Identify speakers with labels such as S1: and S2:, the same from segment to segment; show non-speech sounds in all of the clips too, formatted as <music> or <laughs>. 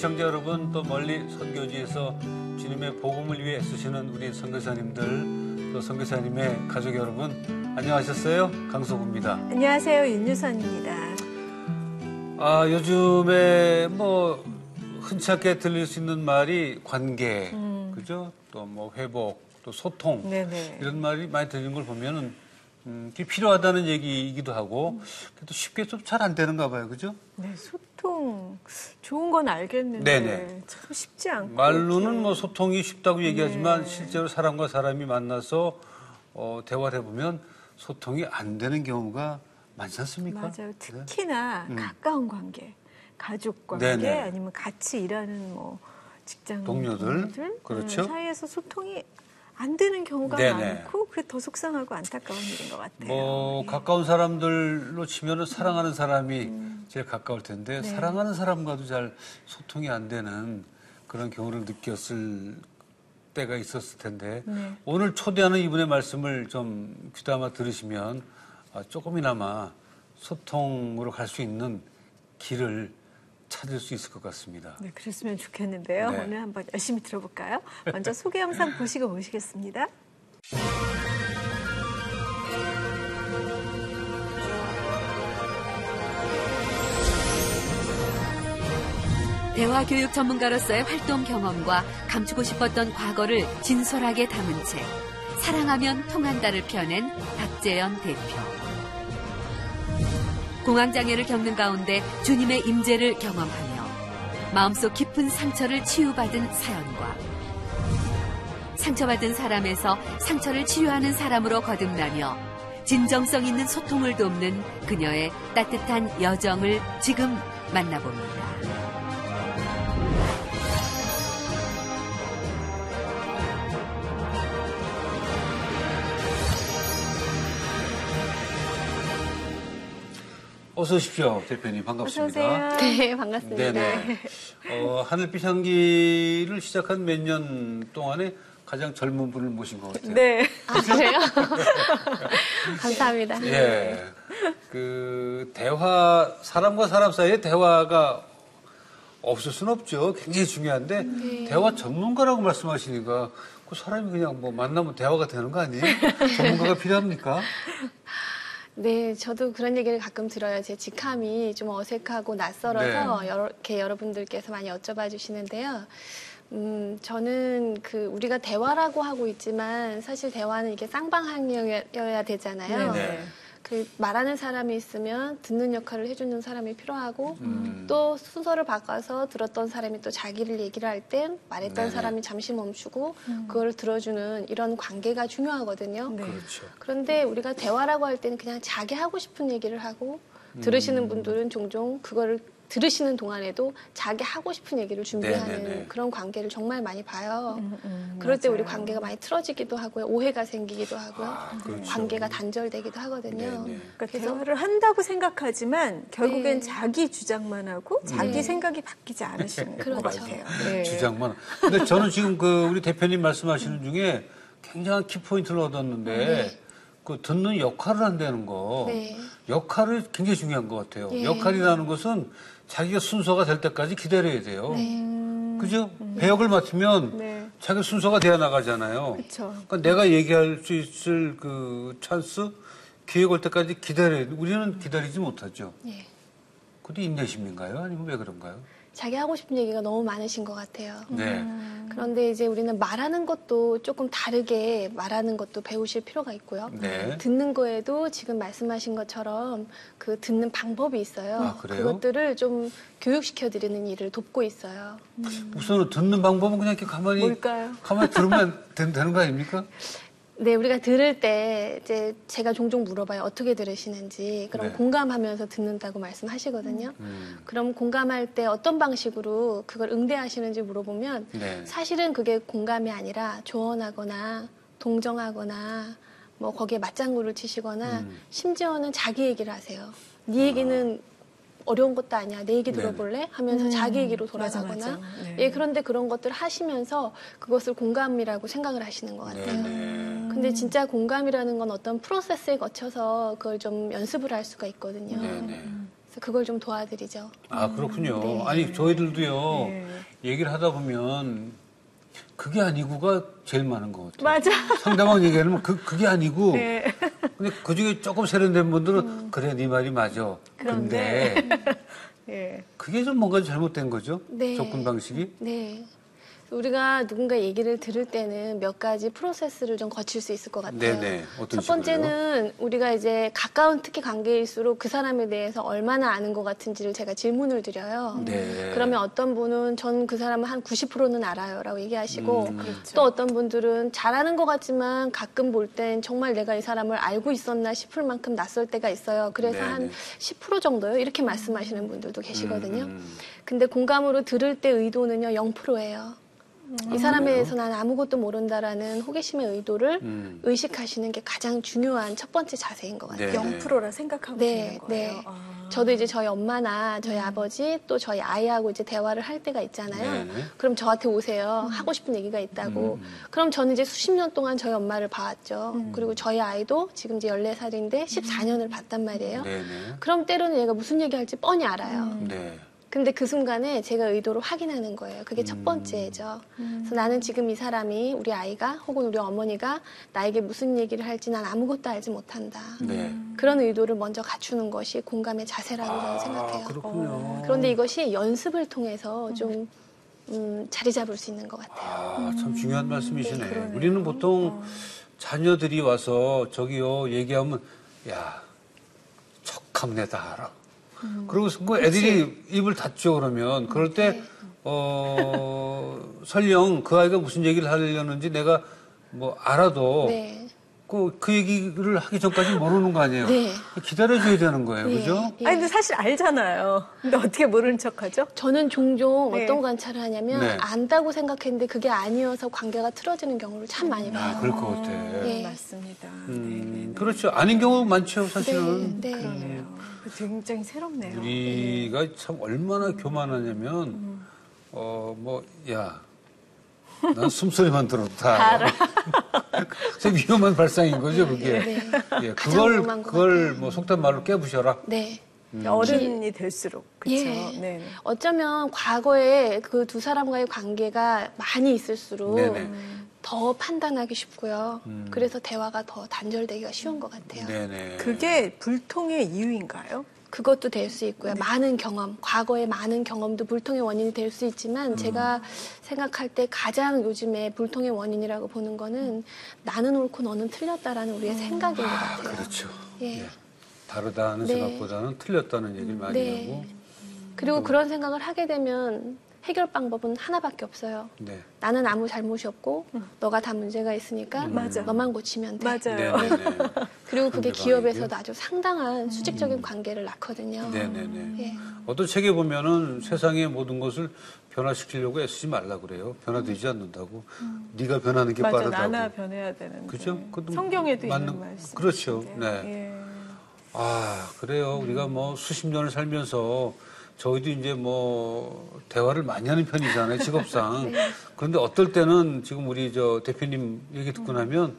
S1: 시청자 여러분, 또 멀리 선교지에서 주님의 복음을 위해 애쓰시는 우리 선교사님들, 또 선교사님의 가족 여러분, 안녕하셨어요? 강소구입니다.
S2: 안녕하세요. 윤유선입니다.
S1: 아, 요즘에 뭐 흔치 않게 들릴 수 있는 말이 관계, 그죠? 또 뭐 회복, 또 소통
S2: 네네.
S1: 이런 말이 많이 들리는 걸 보면은 음, 그게 필요하다는 얘기이기도 하고 그래도 쉽게 좀 잘 안 되는가 봐요, 그죠?
S2: 네, 소통 좋은 건 알겠는데
S1: 네네.
S2: 참 쉽지 않고
S1: 말로는. 뭐 소통이 쉽다고 얘기하지만
S2: 네.
S1: 실제로 사람과 사람이 만나서 어, 대화를 해보면 소통이 안 되는 경우가 많지 않습니까?
S2: 맞아요.
S1: 네.
S2: 특히나
S1: 음.
S2: 가까운 관계, 가족 관계
S1: 네네.
S2: 아니면 같이 일하는 뭐 직장
S1: 동료들, 그렇죠.
S2: 음, 사이에서 소통이 안 되는 경우가
S1: 네네.
S2: 많고 그게 더 속상하고 안타까운 일인 것 같아요.
S1: 뭐
S2: 예.
S1: 가까운 사람들로 치면은 사랑하는 사람이 제일 가까울 텐데
S2: 음. 네.
S1: 사랑하는 사람과도 잘 소통이 안 되는 그런 경우를 느꼈을 때가 있었을 텐데
S2: 네.
S1: 오늘 초대하는 이분의 말씀을 좀 귀담아 들으시면 아, 조금이나마 소통으로 갈 수 있는 길을 찾을 수 있을 것 같습니다.
S2: 네, 그랬으면 좋겠는데요.
S1: 네.
S2: 오늘 한번 열심히 들어볼까요? 먼저 소개 영상 보시고 모시겠습니다.
S3: 대화 교육 전문가로서의 활동 경험과 감추고 싶었던 과거를 진솔하게 담은 책 사랑하면 통한다를 펴낸 박재현 대표. 공황장애를 겪는 가운데 주님의 임재를 경험하며 마음속 깊은 상처를 치유받은 사연과 상처받은 사람에서 상처를 치유하는 사람으로 거듭나며 진정성 있는 소통을 돕는 그녀의 따뜻한 여정을 지금 만나봅니다.
S1: 어서 오십시오, 대표님. 반갑습니다.
S4: 네, 반갑습니다.
S1: 네네. 어, 하늘빛 향기를 시작한 몇 년 동안에 가장 젊은 분을 모신 것 같아요.
S2: 네.
S4: 아, 그래요? <laughs> 감사합니다.
S1: 예. 그, 대화, 사람과 사람 사이에 대화가 없을 수는 없죠. 굉장히 중요한데,
S4: 네.
S1: 대화 전문가라고 말씀하시니까, 그 사람이 그냥 뭐 만나면 대화가 되는 거 아니에요? 전문가가 필요합니까?
S4: 네, 저도 그런 얘기를 가끔 들어요. 제 직함이 좀 어색하고 낯설어서
S1: 네.
S4: 여러, 이렇게 여러분들께서 많이 여쭤봐 주시는데요. 음, 저는 그 우리가 대화라고 하고 있지만 사실 대화는 이게 쌍방향이어야 되잖아요.
S1: 네.
S4: 그 말하는 사람이 있으면 듣는 역할을 해주는 사람이 필요하고
S1: 음.
S4: 또 순서를 바꿔서 들었던 사람이 또 자기를 얘기를 할 땐 말했던
S1: 네네.
S4: 사람이 잠시 멈추고 그걸 들어주는 이런 관계가 중요하거든요.
S2: 네.
S1: 그렇죠.
S4: 그런데 우리가 대화라고 할 때는 그냥 자기 하고 싶은 얘기를 하고
S1: 음.
S4: 들으시는 분들은 종종 그거를 들으시는 동안에도 자기 하고 싶은 얘기를 준비하는
S1: 네네네.
S4: 그런 관계를 정말 많이 봐요.
S2: 음, 음,
S4: 그럴 때 우리
S2: 맞아요.
S4: 관계가 많이 틀어지기도 하고요. 오해가 생기기도 하고요.
S1: 아, 그렇죠.
S4: 관계가 단절되기도 하거든요.
S1: 네네.
S2: 그러니까
S4: 그래서-
S2: 대화를 한다고 생각하지만 결국엔
S4: 네.
S2: 자기 주장만 하고 자기
S4: 네.
S2: 생각이 바뀌지 않으시는 것
S4: 그렇죠.
S2: 같아요. 네.
S1: 주장만. 근데 저는 지금 그 우리 대표님 말씀하시는 중에 굉장한 키포인트를 얻었는데 그 듣는 역할을 한다는 거.
S4: 네.
S1: 역할이 굉장히 중요한 것 같아요.
S4: 예.
S1: 역할이라는 것은 자기가 순서가 될 때까지 기다려야 돼요.
S4: 네.
S1: 그죠? 배역을 맡으면
S2: 네.
S1: 자기 순서가 돼야 나가잖아요.
S2: 그렇죠.
S1: 그러니까 내가 얘기할 수 있을 그 찬스, 기회가 올 때까지 기다려야 돼. 우리는 기다리지 못하죠.
S4: 예.
S1: 그게 인내심인가요? 아니면 왜 그런가요?
S4: 자기 하고 싶은 얘기가 너무 많으신 것 같아요.
S1: 네.
S4: 그런데 이제 우리는 말하는 것도 조금 다르게 말하는 것도 배우실 필요가 있고요.
S1: 네.
S4: 듣는 거에도 지금 말씀하신 것처럼 그 듣는 방법이 있어요.
S1: 아, 그래요?
S4: 그것들을 좀 교육시켜 드리는 일을 돕고 있어요.
S1: 우선은 듣는 방법은 그냥 이렇게 가만히
S2: 뭘까요?
S1: 가만히 들으면 되, 되는 거 아닙니까? <laughs>
S4: 네, 우리가 들을 때 이제 제가 종종 물어봐요. 어떻게 들으시는지. 그럼
S1: 네.
S4: 공감하면서 듣는다고 말씀하시거든요.
S1: 음.
S4: 그럼 공감할 때 어떤 방식으로 그걸 응대하시는지 물어보면
S1: 네.
S4: 사실은 그게 공감이 아니라 조언하거나 동정하거나 뭐 거기에 맞장구를 치시거나
S1: 음.
S4: 심지어는 자기 얘기를 하세요. 네 얘기는 어려운 것도 아니야. 내 얘기. 들어볼래? 하면서
S2: 음,
S4: 자기 얘기로
S2: 맞아,
S4: 돌아가거나
S2: 맞아. 네.
S4: 예 그런데 그런 것들 하시면서 그것을 공감이라고 생각을 하시는 것 같아요.
S1: 네네.
S4: 근데 진짜 공감이라는 건 어떤 프로세스에 거쳐서 그걸 좀 연습을 할 수가 있거든요.
S1: 네네.
S4: 그래서 그걸 좀 도와드리죠.
S1: 아 그렇군요.
S4: 네.
S1: 아니 저희들도요
S2: 네.
S1: 얘기를 하다 보면 그게 아니고가 제일 많은 것 같아요.
S2: 맞아.
S1: 상대방 얘기하면 그 그게 아니고.
S2: 네.
S1: 근데 그 중에 조금 세련된 분들은 그래 네 말이 맞아. 근데 <laughs>
S2: 예.
S1: 그게 좀 뭔가 잘못된 거죠.
S4: 네.
S1: 접근 방식이.
S4: 네. 우리가 누군가 얘기를 들을 때는 몇 가지 프로세스를 좀 거칠 수 있을 것 같아요.
S1: 네네. 어떤
S4: 첫 번째는 우리가 이제 가까운 특히 관계일수록 그 사람에 대해서 얼마나 아는 것 같은지를 제가 질문을 드려요.
S1: 네.
S4: 그러면 어떤 분은 전 그 사람은 한 90%는 알아요라고 얘기하시고
S1: 음.
S2: 그렇죠.
S4: 또 어떤 분들은 잘하는 것 같지만 가끔 볼 땐 정말 내가 이 사람을 알고 있었나 싶을 만큼 낯설 때가 있어요. 그래서. 한 10% 정도요. 이렇게 말씀하시는 분들도 계시거든요.
S1: 음,
S4: 근데 공감으로 들을 때 의도는요 0%예요. 이 사람에
S1: 그래요?
S4: 대해서 난 아무것도 모른다라는 호기심의 의도를
S1: 음.
S4: 의식하시는 게 가장 중요한 첫 번째 자세인 것 같아요.
S1: 네.
S2: 0%라 생각하고
S4: 네,
S2: 있는 거예요.
S4: 네.
S2: 아.
S4: 저도 이제 저희 엄마나 저희 아버지 또 저희 아이하고 이제 대화를 할 때가 있잖아요.
S1: 네네.
S4: 그럼 저한테 오세요. 하고 싶은 얘기가 있다고.
S1: 음.
S4: 그럼 저는 이제 수십 년 동안 저희 엄마를 봐왔죠.
S2: 음.
S4: 그리고 저희 아이도 지금 이제 14살인데 14년을 봤단 말이에요.
S1: 네네.
S4: 그럼 때로는 얘가 무슨 얘기 할지 뻔히 알아요.
S2: 음.
S1: 네.
S4: 근데 그 순간에 제가 의도를 확인하는 거예요. 그게
S1: 음.
S4: 첫 번째죠.
S2: 음.
S4: 그래서 나는 지금 이 사람이 우리 아이가 혹은 우리 어머니가 나에게 무슨 얘기를 할지 난 아무것도 알지 못한다.
S1: 네.
S4: 그런 의도를 먼저 갖추는 것이 공감의 자세라고 저는 생각해요.
S1: 아, 그렇군요.
S4: 그런데 이것이 연습을 통해서 좀 음, 자리 잡을 수 있는 것 같아요.
S1: 아, 참 중요한 말씀이시네.
S2: 네, 그러네요.
S1: 우리는 보통 자녀들이 와서 저기요 얘기하면 야 척하면 내다 알아. 그러고 그 애들이 입을 닫죠 그러면. 그럴 때 어, 설령 그 아이가 무슨 얘기를 하려는지 내가 뭐 알아도
S4: 네.
S1: 그, 그 얘기를 하기 전까지 모르는 거 아니에요.
S4: 네.
S1: 기다려줘야 되는 거예요,
S4: 네.
S1: 그죠?
S4: 예.
S2: 아니 근데 사실 알잖아요. 근데 어떻게 모르는 척 하죠?
S4: 저는 종종
S2: 네.
S4: 어떤 관찰을 하냐면
S1: 네.
S4: 안다고 생각했는데 그게 아니어서 관계가 틀어지는 경우를 참 많이 봐요.
S1: 아, 그럴 것 같아.
S4: 네.
S2: 맞습니다.
S1: 음, 그렇죠. 아닌 경우 많죠, 사실은.
S4: 네, 네.
S2: 그러네요. 굉장히 새롭네요.
S1: 우리가 참 얼마나 교만하냐면, 어, 뭐, 야, 난 숨소리만 들어도 다 알아. 그래서 위험한 발상인 거죠, 그게.
S4: 네.
S1: 예,
S4: 가장
S1: 그걸, 그걸. 뭐 속된 말로 깨부셔라.
S4: 네.
S2: 어른이 될수록 그렇죠.
S4: 예.
S2: 네.
S4: 어쩌면 과거에 그 두 사람과의 관계가 많이 있을수록
S1: 네네.
S4: 더 판단하기 쉽고요.
S1: 음.
S4: 그래서 대화가 더 단절되기가 쉬운 것 같아요.
S1: 네네.
S2: 그게 불통의 이유인가요?
S4: 그것도 될 수 있고요.
S1: 네.
S4: 많은 경험, 과거의 많은 경험도 불통의 원인이 될수
S1: 음.
S4: 있지만 제가 생각할 때 가장 요즘에 불통의 원인이라고 보는 거는 나는 옳고 너는 틀렸다라는 우리의 생각인 것
S1: 아,
S4: 같아요.
S1: 그렇죠.
S4: 예.
S1: 예. 다르다는
S4: 네.
S1: 생각보다는 틀렸다는 얘기를 많이
S4: 네.
S1: 하고.
S4: 그리고 그런 생각을 하게 되면 해결 방법은 하나밖에 없어요.
S1: 네.
S4: 나는 아무 잘못이 없고 너가 다 문제가 있으니까
S1: 음.
S2: 맞아.
S4: 너만 고치면 돼.
S2: 맞아요.
S1: 네네네. <laughs>
S4: 그리고 그게. 기업에서도 아주 상당한 수직적인 관계를 낳거든요.
S1: 음. 네네네.
S4: 예.
S1: 어떤 책에 보면은 세상의 모든 것을 변화시키려고 애쓰지 말라 그래요. 변화되지 않는다고. 네가 변하는 게
S2: 맞아,
S1: 빠르다고.
S2: 나나 변해야 되는데.
S1: 그죠?
S2: 성경에도
S1: 맞는-
S2: 있는 말씀.
S1: 그렇죠. 네.
S2: 예.
S1: 아 그래요. 우리가 뭐 수십 년을 살면서 저희도 이제 뭐 대화를 많이 하는 편이잖아요. <laughs> 직업상.
S2: 네.
S1: 그런데 어떨 때는 지금 우리 저 대표님 얘기 듣고 나면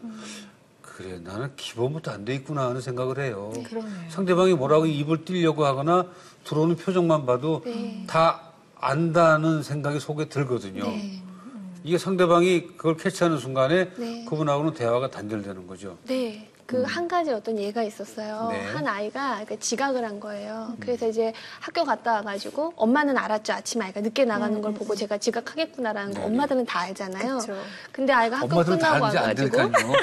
S1: 그래 나는 기본부터 안 돼 있구나 하는 생각을 해요.
S2: 그러네요.
S1: 상대방이 뭐라고 입을 띄려고 하거나 들어오는 표정만 봐도
S4: 네.
S1: 다 안다는 생각이 속에 들거든요.
S4: 네.
S1: 이게 상대방이 그걸 캐치하는 순간에
S4: 네.
S1: 그분하고는 대화가 단절되는 거죠.
S4: 네. 그한 가지 어떤 예가 있었어요.
S1: 네.
S4: 한 아이가 그 지각을 한 거예요. 그래서 이제 학교 갔다 와가지고 엄마는 알았죠. 아침에 아이가 늦게 나가는 걸 보고 제가 지각하겠구나라는 거
S1: 네.
S4: 엄마들은 다 알잖아요.
S2: 그쵸.
S4: 근데 아이가 학교
S1: 다
S4: 끝나고 와가지고.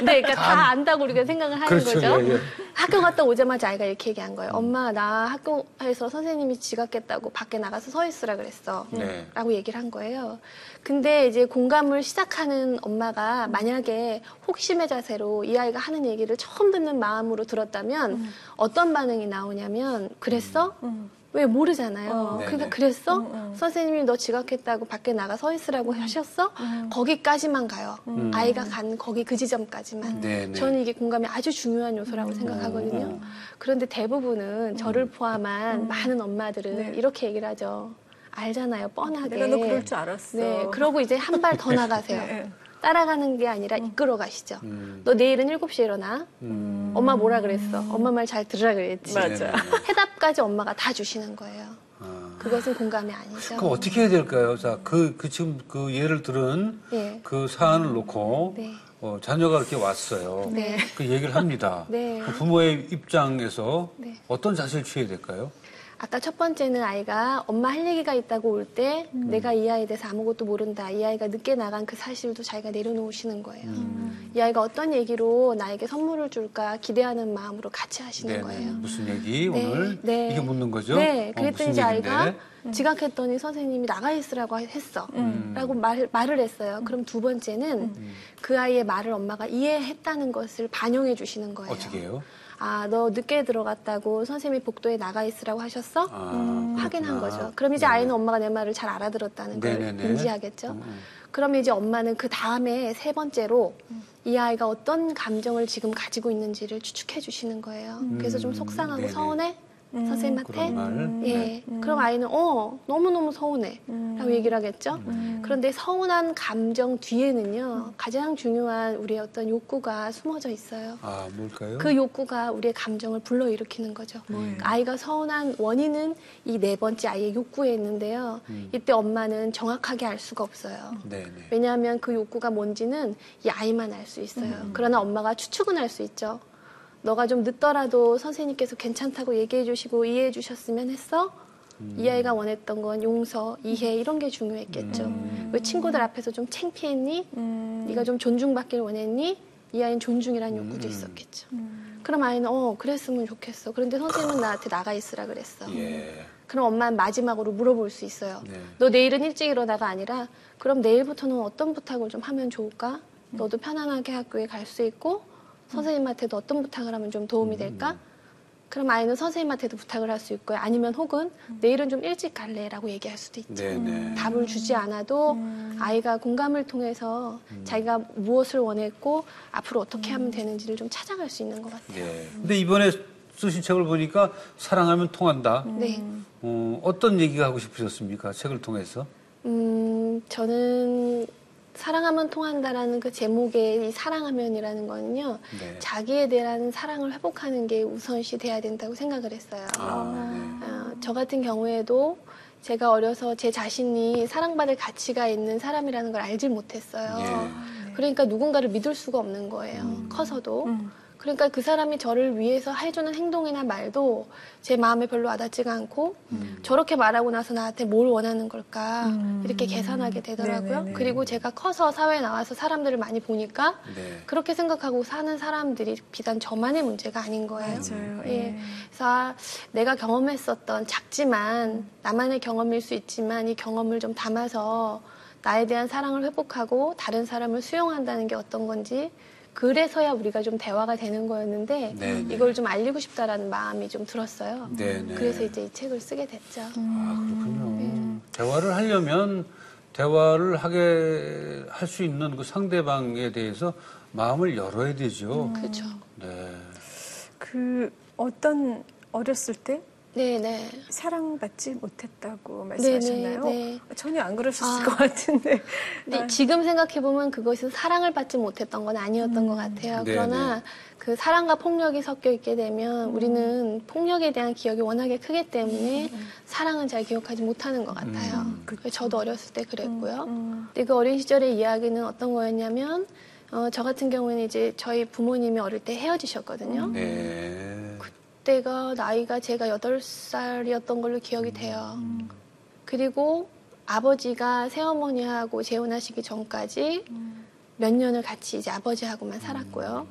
S4: 네, 그러니까 다 안다고 우리가 생각을 하는
S1: 그렇죠.
S4: 거죠.
S1: 예, 예.
S4: 학교 갔다 오자마자 아이가 이렇게 얘기한
S1: 음.
S4: 거예요. 엄마 나 학교에서 선생님이 지각했다고 밖에 나가서 서 있으라 그랬어.
S1: 네.
S4: 라고 얘기를 한 거예요. 근데 이제 공감을 시작하는 엄마가 만약에 혹심의 자세로 이 아이가 하는 얘기를 처음 듣는 마음으로 들었다면 어떤 반응이 나오냐면 그랬어?
S2: 음.
S4: 왜 모르잖아요.
S2: 어.
S4: 그러니까 그랬어?
S2: 음, 음.
S4: 선생님이 너 지각했다고 밖에 나가 서 있으라고 하셨어?
S2: 음.
S4: 거기까지만 가요.
S1: 음.
S4: 아이가 간 거기 그 지점까지만. 저는 이게 공감이 아주 중요한 요소라고 생각하거든요.
S1: 음.
S4: 그런데 대부분은 저를 포함한 많은 엄마들은
S2: 네.
S4: 이렇게 얘기를 하죠. 알잖아요, 뻔하게.
S2: 내가 너 그럴 줄 알았어.
S4: 네, 그러고 이제 한 발 더 <laughs> 나가세요.
S2: 네, 네.
S4: 따라가는 게 아니라 이끌어 가시죠.
S1: 음.
S4: 너 내일은 7시에 일어나.
S1: 음.
S4: 엄마 뭐라 그랬어? 엄마 말 잘 들으라 그랬지.
S2: 맞아.
S1: 네네네.
S4: 해답까지 엄마가 다 주시는 거예요.
S1: 아.
S4: 그것은 공감이 아니죠.
S1: 그럼 어떻게 해야 될까요? 자, 그, 그 지금 그 예를 들은
S4: 예.
S1: 그 사안을 놓고
S4: 네.
S1: 어, 자녀가 이렇게 왔어요.
S4: 네.
S1: 그 얘기를 합니다.
S4: 네.
S1: 그 부모의 입장에서
S4: 네.
S1: 어떤 자세를 취해야 될까요?
S4: 아까 첫 번째는 아이가 엄마 할 얘기가 있다고 올때
S1: 음.
S4: 내가 이 아이에 대해서 아무것도 모른다. 이 아이가 늦게 나간 그 사실도 자기가 내려놓으시는 거예요.
S1: 음.
S4: 이 아이가 어떤 얘기로 나에게 선물을 줄까 기대하는 마음으로 같이 하시는
S1: 네네.
S4: 거예요.
S1: 무슨 얘기
S4: 네,
S1: 오늘
S4: 네.
S1: 이게 묻는 거죠?
S4: 네,
S1: 어,
S4: 그랬더니 이제? 아이가 지각했더니 선생님이 나가 있으라고 했어.
S1: 음.
S4: 라고 말, 말을 했어요. 그럼 두 번째는 그 아이의 말을 엄마가 이해했다는 것을 반영해 주시는 거예요.
S1: 어떻게 해요?
S4: 아, 너 늦게 들어갔다고 선생님이 복도에 나가 있으라고 하셨어?
S1: 아,
S4: 확인한
S1: 그렇구나.
S4: 거죠. 그럼 이제
S1: 네.
S4: 아이는 엄마가 내 말을 잘 알아들었다는 걸
S1: 네네네.
S4: 인지하겠죠.
S1: 음, 음.
S4: 그러면 이제 엄마는 그 다음에 세 번째로 이 아이가 어떤 감정을 지금 가지고 있는지를 추측해 주시는 거예요. 그래서 좀 속상하고
S1: 네네.
S4: 서운해? 선생님한테?
S1: 그런 말.
S4: 예.
S1: 네.
S4: 그럼 아이는, 어, 너무 너무 서운해. 라고 얘기를 하겠죠.
S1: 음.
S4: 그런데 서운한 감정 뒤에는요, 가장 중요한 우리의 어떤 욕구가 숨어져 있어요.
S1: 아, 뭘까요?
S4: 그 욕구가 우리의 감정을 불러일으키는 거죠. 아이가 서운한 원인은 이 네 번째 아이의 욕구에 있는데요.
S1: 음.
S4: 이때 엄마는 정확하게 알 수가 없어요.
S1: 네네.
S4: 왜냐하면 그 욕구가 뭔지는 이 아이만 알 수 있어요.
S1: 음.
S4: 그러나 엄마가 추측은 할 수 있죠. 너가 좀 늦더라도 선생님께서 괜찮다고 얘기해 주시고 이해해 주셨으면 했어?
S1: 음.
S4: 이 아이가 원했던 건 용서, 이해 이런 게 중요했겠죠.
S1: 음.
S4: 왜 친구들 앞에서 좀 창피했니? 네가 좀 존중받길 원했니? 이 아이는 존중이라는 욕구도
S1: 음.
S4: 있었겠죠. 그럼 아이는 어 그랬으면 좋겠어. 그런데 선생님은 나한테 나가 있으라 그랬어.
S1: 예.
S4: 그럼 엄마는 마지막으로 물어볼 수 있어요.
S1: 네.
S4: 너 내일은 일찍 일어나가 아니라 그럼 내일부터는 어떤 부탁을 좀 하면 좋을까? 너도 편안하게 학교에 갈 수 있고 선생님한테도 어떤 부탁을 하면 좀 도움이 될까? 그럼 아이는 선생님한테도 부탁을 할 수 있고요. 아니면 혹은 내일은 좀 일찍 갈래라고 얘기할 수도 있죠.
S1: 네네.
S4: 답을 주지 않아도 아이가 공감을 통해서 자기가 무엇을 원했고 앞으로 어떻게 하면 되는지를 좀 찾아갈 수 있는 것 같아요.
S1: 네. 근데 이번에 쓰신 책을 보니까 사랑하면 통한다.
S4: 네.
S1: 어, 어떤 얘기가 하고 싶으셨습니까? 책을 통해서?
S4: 음, 저는 사랑하면 통한다라는 그 제목의 이 사랑하면이라는 거는요.
S1: 네.
S4: 자기에 대한 사랑을 회복하는 게 우선시 돼야 된다고 생각을 했어요.
S1: 아,
S4: 어, 저 같은 경우에도 제가 어려서 제 자신이 사랑받을 가치가 있는 사람이라는 걸 알질 못했어요.
S1: 네. 예.
S4: 그러니까 누군가를 믿을 수가 없는 거예요.
S1: 음.
S4: 커서도. 그러니까 그 사람이 저를 위해서 해주는 행동이나 말도 제 마음에 별로 와닿지가 않고
S1: 음.
S4: 저렇게 말하고 나서 나한테 뭘 원하는 걸까 이렇게 계산하게 되더라고요.
S2: 네네네.
S4: 그리고 제가 커서 사회에 나와서 사람들을 많이 보니까
S1: 네.
S4: 그렇게 생각하고 사는 사람들이 비단 저만의 문제가 아닌 거예요.
S2: 맞아요.
S4: 예.
S2: 예.
S4: 그래서 아, 내가 경험했었던 작지만 나만의 경험일 수 있지만 이 경험을 좀 담아서 나에 대한 사랑을 회복하고 다른 사람을 수용한다는 게 어떤 건지 그래서야 우리가 좀 대화가 되는 거였는데
S1: 네네.
S4: 이걸 좀 알리고 싶다라는 마음이 좀 들었어요.
S1: 네네.
S4: 그래서 이제 이 책을 쓰게 됐죠.
S1: 아, 그렇군요.
S4: 네.
S1: 대화를 하려면 대화를 하게 할 수 있는 그 상대방에 대해서 마음을 열어야 되죠.
S4: 그렇죠.
S1: 네.
S2: 그 어떤 어렸을 때
S4: 네, 네.
S2: 사랑받지 못했다고 말씀하셨나요?
S4: 네, 네.
S2: 전혀 안 그러셨을
S4: 아.
S2: 것 같은데.
S4: 근데
S2: 아,
S4: 지금 생각해 보면 그것은 사랑을 받지 못했던 건 아니었던 것 같아요.
S1: 네,
S4: 그러나
S1: 네.
S4: 그 사랑과 폭력이 섞여 있게 되면 우리는 폭력에 대한 기억이 워낙에 크기 때문에 사랑은 잘 기억하지 못하는 것 같아요.
S1: 음,
S4: 저도 어렸을 때 그랬고요.
S2: 음.
S4: 근데 그 어린 시절의 이야기는 어떤 거였냐면 어, 저 같은 경우에는 이제 저희 부모님이 어릴 때 헤어지셨거든요.
S1: 네.
S4: 그때가 나이가 제가 여덟 살이었던 걸로 기억이 돼요. 그리고 아버지가 새어머니하고 재혼하시기 전까지 몇 년을 같이 이제 아버지하고만 살았고요.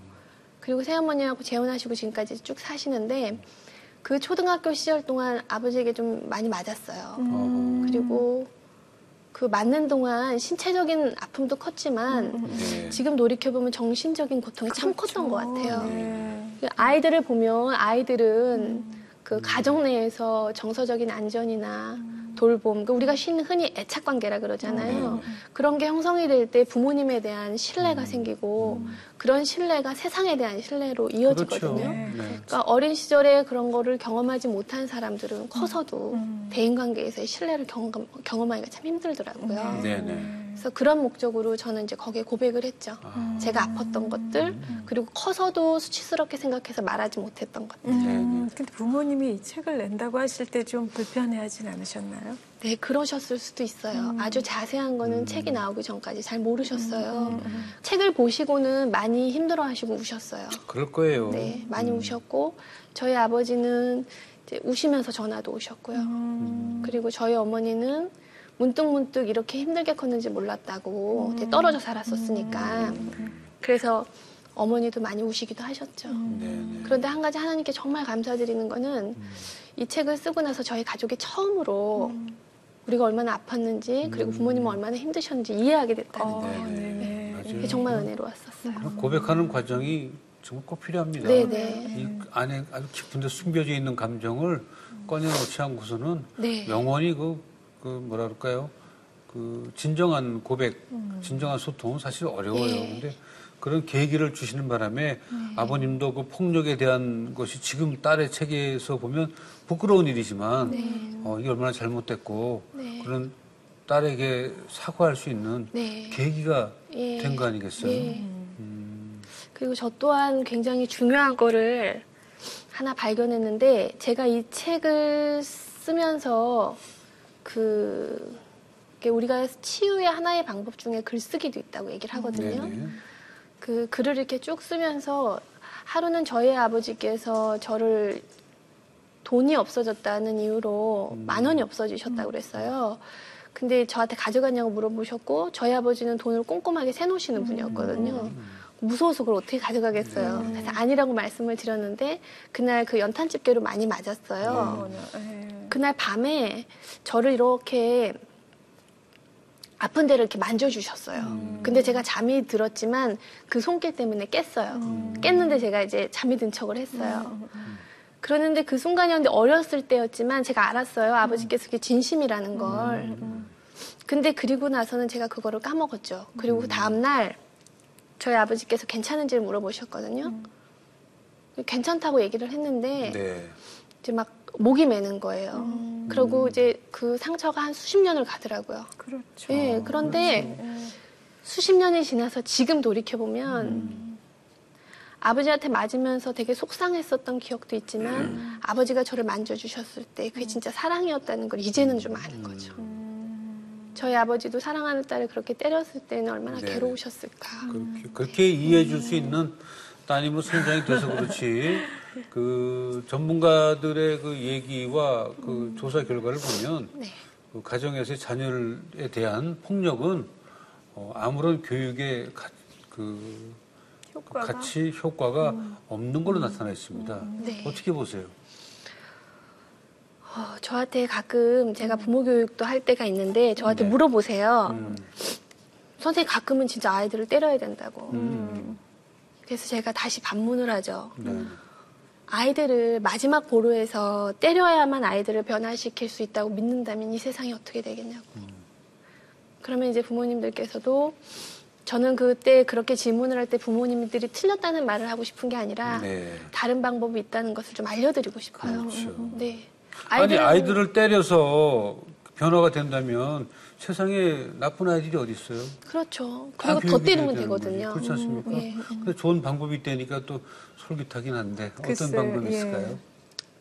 S4: 그리고 새어머니하고 재혼하시고 지금까지 쭉 사시는데 그 초등학교 시절 동안 아버지에게 좀 많이 맞았어요.
S1: 어,
S4: 그리고 그 맞는 동안 신체적인 아픔도 컸지만
S1: 네.
S4: 지금 돌이켜보면 정신적인 고통이 참 컸던 것 같아요.
S2: 네.
S4: 아이들을 보면 아이들은 그 가정 내에서 정서적인 안전이나 돌봄, 그 우리가 신- 흔히 애착 관계라 그러잖아요. 그런 게 형성이 될 때 부모님에 대한 신뢰가 생기고 그런 신뢰가 세상에 대한 신뢰로
S1: 그렇죠.
S4: 이어지거든요.
S1: 네.
S4: 그러니까 어린 시절에 그런 거를 경험하지 못한 사람들은 커서도 대인 관계에서의 신뢰를 경험, 경험하기가 참 힘들더라고요.
S1: 네 네.
S4: 그래서 그런 목적으로 저는 이제 거기에 고백을 했죠.
S1: 아.
S4: 제가 아팠던 것들, 그리고 커서도 수치스럽게 생각해서 말하지 못했던 것들.
S1: 네,
S2: 음, 근데 부모님이 이 책을 낸다고 하실 때 좀 불편해하진 않으셨나요?
S4: 네, 그러셨을 수도 있어요. 아주 자세한 거는
S1: 음.
S4: 책이 나오기 전까지 잘 모르셨어요.
S2: 음,
S4: 책을 보시고는 많이 힘들어 하시고 우셨어요.
S1: 그럴 거예요.
S4: 네, 많이
S1: 음.
S4: 우셨고 저희 아버지는 이제 우시면서 전화도 오셨고요.
S2: 음.
S4: 그리고 저희 어머니는 문득 문득 이렇게 힘들게 컸는지 몰랐다고 이제 떨어져 살았었으니까 그래서 어머니도 많이 우시기도 하셨죠.
S1: 네, 네.
S4: 그런데 한 가지 하나님께 정말 감사드리는 거는 이 책을 쓰고 나서 저희 가족이 처음으로 우리가 얼마나 아팠는지 그리고 부모님은 얼마나 힘드셨는지 이해하게 됐다는
S2: 어,
S4: 거예요.
S1: 네, 네.
S2: 네.
S4: 정말 은혜로웠었어요.
S1: 고백하는 과정이 정말 꼭 필요합니다.
S4: 네, 네.
S1: 이 안에 아주 깊은데 숨겨져 있는 감정을 꺼내놓지 않고서는
S4: 네.
S1: 영원히 그, 그 뭐라 그럴까요? 그 진정한 고백, 진정한 소통은 사실 어려워요.
S4: 예.
S1: 근데 그런 계기를 주시는 바람에 아버님도 그 폭력에 대한 것이 지금 딸의 책에서 보면 부끄러운 일이지만 어, 이게 얼마나 잘못됐고
S4: 네.
S1: 그런 딸에게 사과할 수 있는
S4: 네.
S1: 계기가
S4: 예.
S1: 된거 아니겠어요?
S4: 예.
S1: 음,
S4: 그리고 저 또한 굉장히 중요한 거를 하나 발견했는데 제가 이 책을 쓰면서 그 우리가 치유의 하나의 방법 중에 글쓰기도 있다고 얘기를 하거든요.
S1: 네네.
S4: 그 글을 이렇게 쭉 쓰면서 하루는 저희 아버지께서 저를 돈이 없어졌다는 이유로
S1: 음.
S4: 만 원이 없어지셨다고 그랬어요. 근데 저한테 가져갔냐고 물어보셨고 저희 아버지는 돈을 꼼꼼하게 세놓으시는 분이었거든요. 무서워서 그걸 어떻게 가져가겠어요.
S1: 네.
S4: 그래서 아니라고 말씀을 드렸는데 그날 그 연탄 집게로 많이 맞았어요.
S2: 예.
S4: 그날 밤에 저를 이렇게 아픈 데를 이렇게 만져주셨어요. 근데 제가 잠이 들었지만 그 손길 때문에 깼어요. 깼는데 제가 이제 잠이 든 척을 했어요. 그러는데 그 순간이었는데 어렸을 때였지만 제가 알았어요. 아버지께서 그게 진심이라는 걸. 근데 그리고 나서는 제가 그거를 까먹었죠. 그리고 그 다음날 저희 아버지께서 괜찮은지를 물어보셨거든요. 괜찮다고 얘기를 했는데
S1: 네.
S4: 이제 막 목이 매는 거예요. 그리고 이제 그 상처가 한 수십 년을 가더라고요.
S2: 그렇죠.
S4: 예, 그런데 수십 년이 지나서 지금 돌이켜 보면 아버지한테 맞으면서 되게 속상했었던 기억도 있지만 아버지가 저를 만져주셨을 때 그게 진짜 사랑이었다는 걸 이제는 좀 아는 거죠. 저희 아버지도 사랑하는 딸을 그렇게 때렸을 때는 얼마나
S1: 네.
S4: 괴로우셨을까.
S1: 그렇게, 그렇게 이해해 줄 수 있는 따님은 성장이 돼서 그렇지 <laughs> 그 전문가들의 그 얘기와 그 조사 결과를 보면
S4: 네.
S1: 그 가정에서의 자녀에 대한 폭력은 어, 아무런 교육의 가, 그
S2: 효과가
S1: 가치 효과가 없는 걸로 나타나 있습니다.
S4: 네.
S1: 어떻게 보세요?
S4: 어, 저한테 가끔 제가 부모 교육도 할 때가 있는데 저한테
S1: 네.
S4: 물어보세요.
S1: 음,
S4: 선생님 가끔은 진짜 아이들을 때려야 된다고.
S1: 음,
S4: 그래서 제가 다시 반문을 하죠.
S1: 네.
S4: 아이들을 마지막 보루에서 때려야만 아이들을 변화시킬 수 있다고 믿는다면 이 세상이 어떻게 되겠냐고. 그러면 이제 부모님들께서도 저는 그때 그렇게 질문을 할 때 부모님들이 틀렸다는 말을 하고 싶은 게 아니라
S1: 네.
S4: 다른 방법이 있다는 것을 좀 알려드리고 싶어요.
S1: 그렇죠.
S4: 네.
S1: 아니
S4: 아이들은-
S1: 아이들을 때려서 변화가 된다면 세상에 나쁜 아이들이 어디 있어요?
S4: 그렇죠.
S1: 다
S4: 그리고 더 때리면
S1: 되는 거지.
S4: 되거든요.
S1: 그렇지 않습니까?
S4: 예.
S1: 근데 좋은 방법이 있다니까 또 솔깃하긴 한데
S2: 글쎄,
S1: 어떤 방법이
S2: 예.
S1: 있을까요?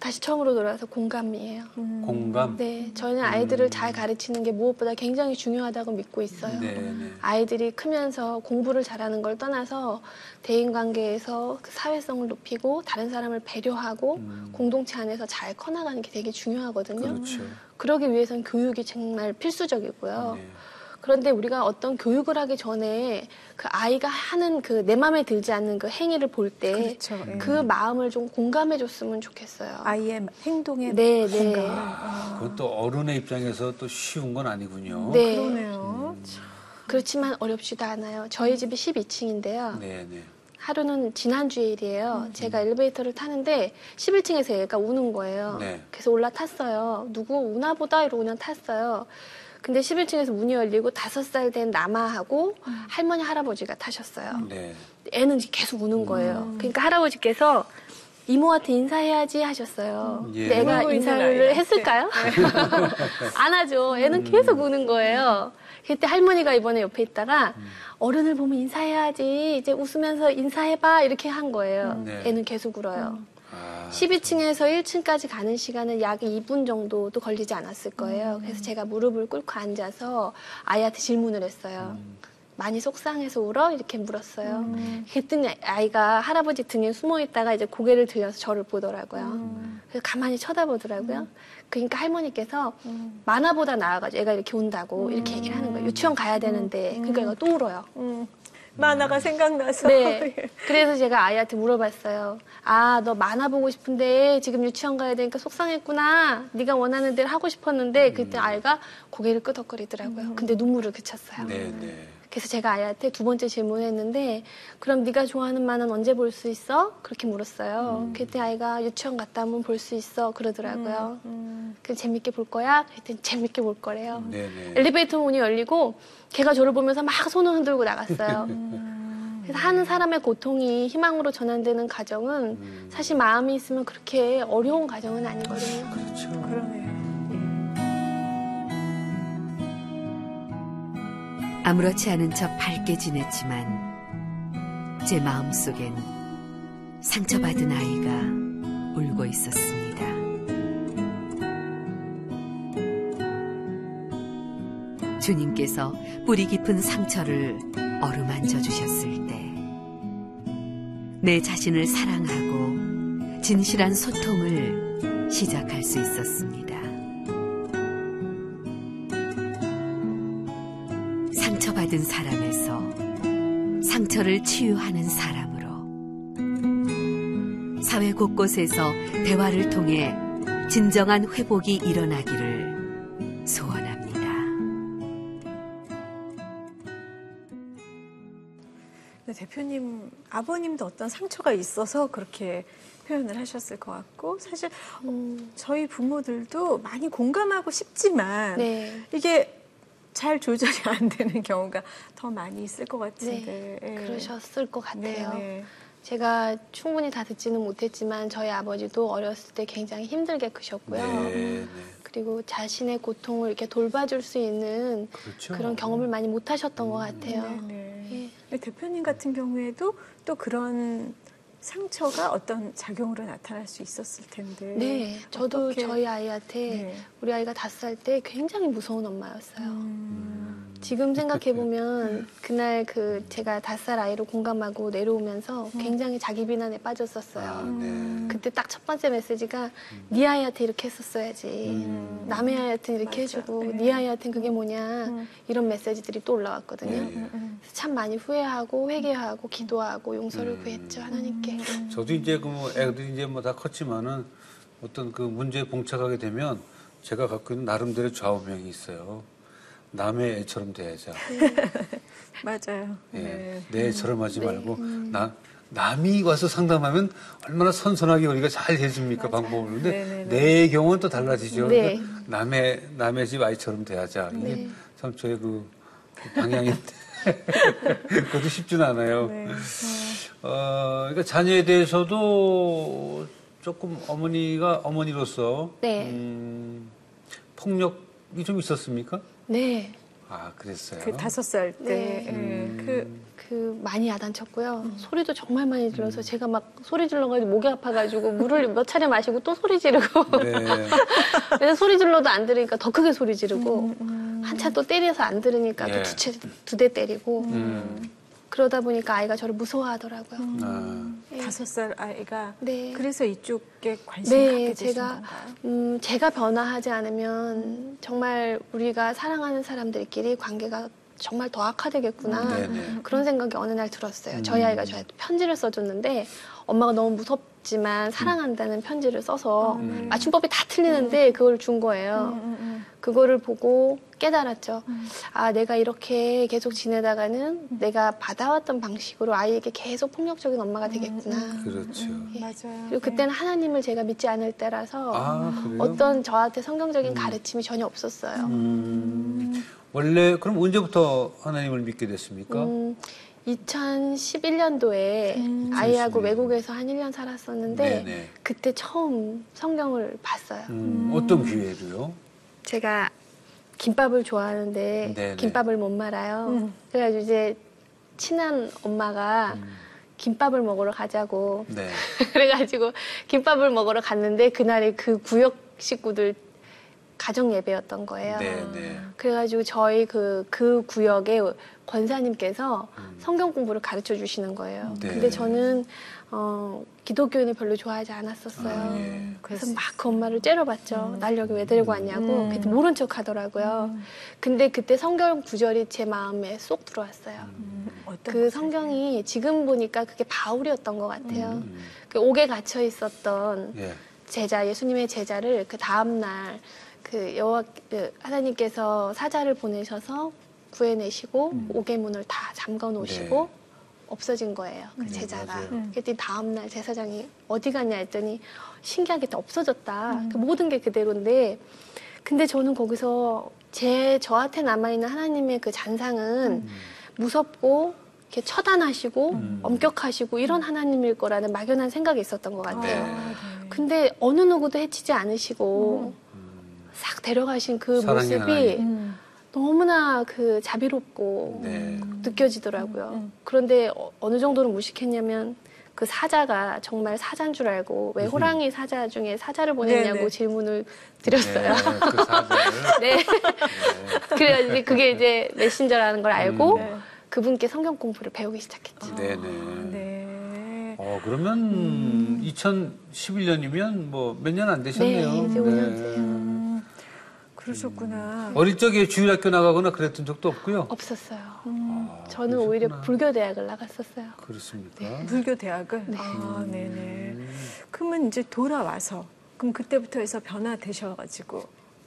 S4: 다시 처음으로 돌아와서 공감이에요.
S1: 공감.
S4: 네, 저희는 아이들을 잘 가르치는 게 무엇보다 굉장히 중요하다고 믿고 있어요.
S1: 네, 네.
S4: 아이들이 크면서 공부를 잘하는 걸 떠나서 대인관계에서 그 사회성을 높이고 다른 사람을 배려하고 공동체 안에서 잘 커나가는 게 되게 중요하거든요.
S1: 음. 그렇죠.
S4: 그러기 위해선 교육이 정말 필수적이고요.
S1: 네.
S4: 그런데 우리가 어떤 교육을 하기 전에 그 아이가 하는 그 내 마음에 들지 않는 그 행위를 볼 때그
S2: 그렇죠. 예.
S4: 마음을 좀 공감해 줬으면 좋겠어요.
S2: 아이의 행동에
S4: 네, 네.
S2: 공감을. 아,
S1: 그것도 어른의 입장에서 또 쉬운 건 아니군요.
S4: 네.
S2: 그러네요.
S4: 그렇지만 어렵지도 않아요. 저희 집이 12층인데요.
S1: 네, 네.
S4: 하루는 지난주의 일이에요. 제가 엘리베이터를 타는데 11층에서 얘가 우는 거예요.
S1: 네.
S4: 그래서 올라탔어요. 누구 우나 보다 이러고 그냥 탔어요. 근데 11층에서 문이 열리고 다섯 살 된 남아하고 할머니 할아버지가 타셨어요.
S1: 네.
S4: 애는 이제 계속 우는 거예요. 그러니까 할아버지께서 이모한테 인사해야지 하셨어요.
S1: 예.
S4: 근데 애가 인사를. 했을까요? <laughs> 안 하죠. 애는 계속 우는 거예요. 그때 할머니가 이번에 옆에 있다가
S1: 음.
S4: 어른을 보면 인사해야지 이제 웃으면서 인사해봐 이렇게 한 거예요.
S1: 네.
S4: 애는 계속 울어요.
S1: 아,
S4: 12층에서 1층까지 가는 시간은 약 2분 정도도 걸리지 않았을 거예요. 그래서 제가 무릎을 꿇고 앉아서 아이한테 질문을 했어요.
S1: 음.
S4: 많이 속상해서 울어? 이렇게 물었어요. 그랬더니 아이가 할아버지 등에 숨어 있다가 이제 고개를 들려서 저를 보더라고요. 그래서 가만히 쳐다보더라고요. 그러니까 할머니께서 만화보다 나아가지고 애가 이렇게 운다고 이렇게 얘기를 하는 거예요. 유치원 가야 되는데 그러니까 얘가 또 울어요.
S2: 음, 만화가 생각나서.
S4: 네. <laughs> 그래서 제가 아이한테 물어봤어요. 아, 너 만화 보고 싶은데 지금 유치원 가야 되니까 속상했구나. 네가 원하는 대로 하고 싶었는데 그때 아이가 고개를 끄덕거리더라고요. 근데 눈물을 그쳤어요.
S1: 네, 네.
S4: 그래서 제가 아이한테 두 번째 질문했는데 그럼 네가 좋아하는 만화는 언제 볼 수 있어? 그렇게 물었어요. 그때 아이가 유치원 갔다 오면 볼 수 있어 그러더라고요. 그래서 재밌게 볼 거야? 그랬더니 재밌게 볼 거래요.
S1: 네, 네.
S4: 엘리베이터 문이 열리고 걔가 저를 보면서 막 손을 흔들고 나갔어요. <laughs> 그래서 하는 사람의 고통이 희망으로 전환되는 가정은
S1: 음.
S4: 사실 마음이 있으면 그렇게 어려운 가정은 아니거든요.
S1: 그렇죠.
S2: 그러네요.
S3: 아무렇지 않은 척 밝게 지냈지만 제 마음속엔 상처받은 아이가 울고 있었습니다. 주님께서 뿌리 깊은 상처를 어루만져 주셨을 때 내 자신을 사랑하고 진실한 소통을 시작할 수 있었습니다. 받은 사람에서 상처를 치유하는 사람으로 사회 곳곳에서 대화를 통해 진정한 회복이 일어나기를 소원합니다.
S2: 근데 대표님 아버님도 어떤 상처가 있어서 그렇게 표현을 하셨을 것 같고 사실 어,
S4: 음,
S2: 저희 부모들도 많이 공감하고 싶지만
S4: 네.
S2: 이게 잘 조절이 안 되는 경우가 더 많이 있을 것 같은데
S4: 네,
S2: 예.
S4: 그러셨을 것 같아요.
S2: 네, 네.
S4: 제가 충분히 다 듣지는 못했지만 저희 아버지도 어렸을 때 굉장히 힘들게 크셨고요.
S1: 네, 네.
S4: 그리고 자신의 고통을 이렇게 돌봐줄 수 있는
S1: 그렇죠.
S4: 그런 경험을 많이 못 하셨던 것 같아요.
S2: 네, 네.
S4: 예.
S2: 대표님 같은 경우에도 또 그런 상처가 어떤 작용으로 나타날 수 있었을 텐데.
S4: 네, 저도
S2: 어떻게-
S4: 저희 아이한테
S2: 네.
S4: 우리 아이가 다섯 살 때 굉장히 무서운 엄마였어요.
S2: 음,
S4: 지금 생각해 보면 그날 그 제가 다섯 살 아이로 공감하고 내려오면서 굉장히 자기 비난에 빠졌었어요.
S1: 아, 네.
S4: 그때 딱 첫 번째 메시지가 네 아이한테 이렇게 했었어야지.
S1: 음.
S4: 남의 아이한테는 이렇게
S2: 맞아.
S4: 해주고
S2: 네.
S4: 네 아이한테는 그게 뭐냐
S2: 음.
S4: 이런 메시지들이 또 올라왔거든요.
S1: 네.
S2: 음, 음.
S4: 그래서 참 많이 후회하고 회개하고 기도하고 용서를
S1: 음.
S4: 구했죠 하나님께.
S1: 저도 이제 그 뭐 애들이 이제 뭐 다 컸지만은 어떤 그 문제에 봉착하게 되면 제가 갖고 있는 나름대로 좌우명이 있어요. 남의 애처럼 대하자. <laughs>
S2: 맞아요.
S1: 예.
S2: 네.
S1: 내 애처럼 하지 말고 나 남이 와서 상담하면 얼마나 선선하게 우리가 잘 해줍니까 방법을 근데. 내 경우는 또 달라지죠.
S4: 네.
S1: 그러니까 남의 남의 집 아이처럼 대하자. 이게
S4: 네.
S1: 참 저의 그 방향인데 <laughs> 그것도 쉽진 않아요.
S2: 네.
S1: 어, 그러니까 자녀에 대해서도 조금 어머니가 어머니로서
S4: 네.
S1: 음, 폭력이 좀 있었습니까?
S4: 네.
S1: 아, 그랬어요.
S2: 그 다섯 살 때,
S4: 네.
S2: 예,
S4: 그그 많이 야단쳤고요.
S2: 음.
S4: 소리도 정말 많이 질러서 제가 막 소리 질러가지고 목이 아파가지고 물을 <laughs> 몇 차례 마시고 또 소리 지르고
S1: 네. <laughs>
S4: 그래서 소리 질러도 안 들으니까 더 크게 소리 지르고
S2: 음,
S4: 한참 또 때려서 안 들으니까
S1: 예.
S4: 또두두 대 때리고
S1: 음.
S4: 그러다 보니까 아이가 저를 무서워하더라고요.
S1: 아,
S4: 예.
S2: 다섯 살 아이가
S4: 네.
S2: 그래서 이쪽에 관심을
S4: 네,
S2: 갖게 되신
S4: 제가
S2: 건가요?
S4: 음, 제가 변화하지 않으면 정말 우리가 사랑하는 사람들끼리 관계가 정말 더 악화되겠구나.
S1: 음, 네네.
S4: 그런 생각이 어느 날 들었어요.
S1: 음.
S4: 저희 아이가 저한테 편지를 써줬는데 엄마가 너무 무섭 지만 사랑한다는 편지를 써서
S1: 음.
S4: 맞춤법이 다 틀리는데 그걸 준 거예요.
S2: 음, 음,
S4: 그거를 보고 깨달았죠.
S2: 음.
S4: 아, 내가 이렇게 계속 지내다가는 내가 받아왔던 방식으로 아이에게 계속 폭력적인 엄마가 되겠구나.
S1: 그렇죠.
S2: 음,
S4: 예.
S2: 맞아요.
S4: 그리고 그때는 하나님을 제가 믿지 않을 때라서
S1: 아, 그래요?
S4: 어떤 저한테 성경적인 가르침이 전혀 없었어요.
S1: 음, 원래 그럼 언제부터 하나님을 믿게 됐습니까?
S4: 음, 2011년도에
S2: 음.
S4: 아이하고
S1: 2011년.
S4: 외국에서 한 1년 살았었는데
S1: 네네.
S4: 그때 처음 성경을 봤어요.
S1: 음, 어떤 기회로요?
S4: 제가 김밥을 좋아하는데
S1: 네네.
S4: 김밥을 못 말아요.
S2: 음.
S4: 그래가지고 이제 친한 엄마가
S1: 음.
S4: 김밥을 먹으러 가자고
S1: 네. <laughs>
S4: 그래가지고 김밥을 먹으러 갔는데 그날이 그 구역 식구들 가정 예배였던 거예요.
S1: 네, 네.
S4: 그래가지고 저희 그, 그 구역의 권사님께서
S1: 음.
S4: 성경 공부를 가르쳐 주시는 거예요.
S1: 네.
S4: 근데 저는, 어, 기독교인을 별로 좋아하지 않았었어요.
S1: 아, 예.
S4: 그래서 막 그 엄마를 째려봤죠. 날 여기 왜 데리고 왔냐고.
S2: 음.
S4: 그때 모른 척 하더라고요. 근데 그때 성경 구절이 제 마음에 쏙 들어왔어요.
S2: 음, 어떤
S4: 그? 성경이 지금 보니까 그게 바울이었던 것 같아요.
S1: 음.
S4: 그 옥에 갇혀 있었던
S1: 예.
S4: 제자 예수님의 제자를 그 다음 날 그 여호와 그 하나님께서 사자를 보내셔서 구해내시고
S1: 음.
S4: 옥의 문을 다 잠가 놓으시고
S1: 네.
S4: 없어진 거예요 그
S1: 네,
S4: 제자가.
S2: 음.
S4: 그랬더니 다음 날 제사장이 어디 갔냐 했더니 신기하게 또 없어졌다.
S2: 음.
S4: 그 모든 게 그대로인데 근데 저는 거기서 제 저한테 남아 있는 하나님의 그 잔상은
S1: 음.
S4: 무섭고 이렇게 처단하시고
S1: 음.
S4: 엄격하시고 이런 하나님일 거라는 막연한 생각이 있었던 것 같아요.
S1: 네.
S2: 네.
S4: 근데 어느 누구도 해치지 않으시고
S1: 음.
S4: 싹 데려가신 그 모습이
S1: 하나님.
S2: 음.
S4: 너무나 그 자비롭고
S1: 네.
S4: 느껴지더라고요.
S2: 음.
S4: 그런데 어, 어느 정도로 무식했냐면 그 사자가 정말 사자인 줄 알고 왜
S1: 음.
S4: 호랑이 사자 중에 사자를 보냈냐고
S2: 네네.
S4: 질문을 드렸어요.
S1: 네, 그 사자를. <laughs>
S4: 네.
S1: 네.
S4: 그래서 이제 그게 이제 메신저라는 걸 알고
S1: 음.
S2: 네.
S4: 그분께 성경 공부를 배우기 시작했죠.
S1: 네네.
S2: 네.
S1: 어, 그러면 2011년이면 뭐 몇 년 안 되셨네요.
S4: 네, 이제 5년째요.
S2: 음, 그러셨구나.
S1: 어릴 적에 주일학교 나가거나 그랬던 적도 없고요.
S4: 없었어요.
S2: 음,
S1: 아,
S4: 저는 오히려
S1: 그러셨구나.
S4: 불교 대학을 나갔었어요.
S1: 그렇습니까?
S2: 불교 대학을.
S4: 네.
S2: 아, 네네.
S1: 음.
S2: 그러면 이제 돌아와서 그럼 그때부터 해서 변화되셔가지고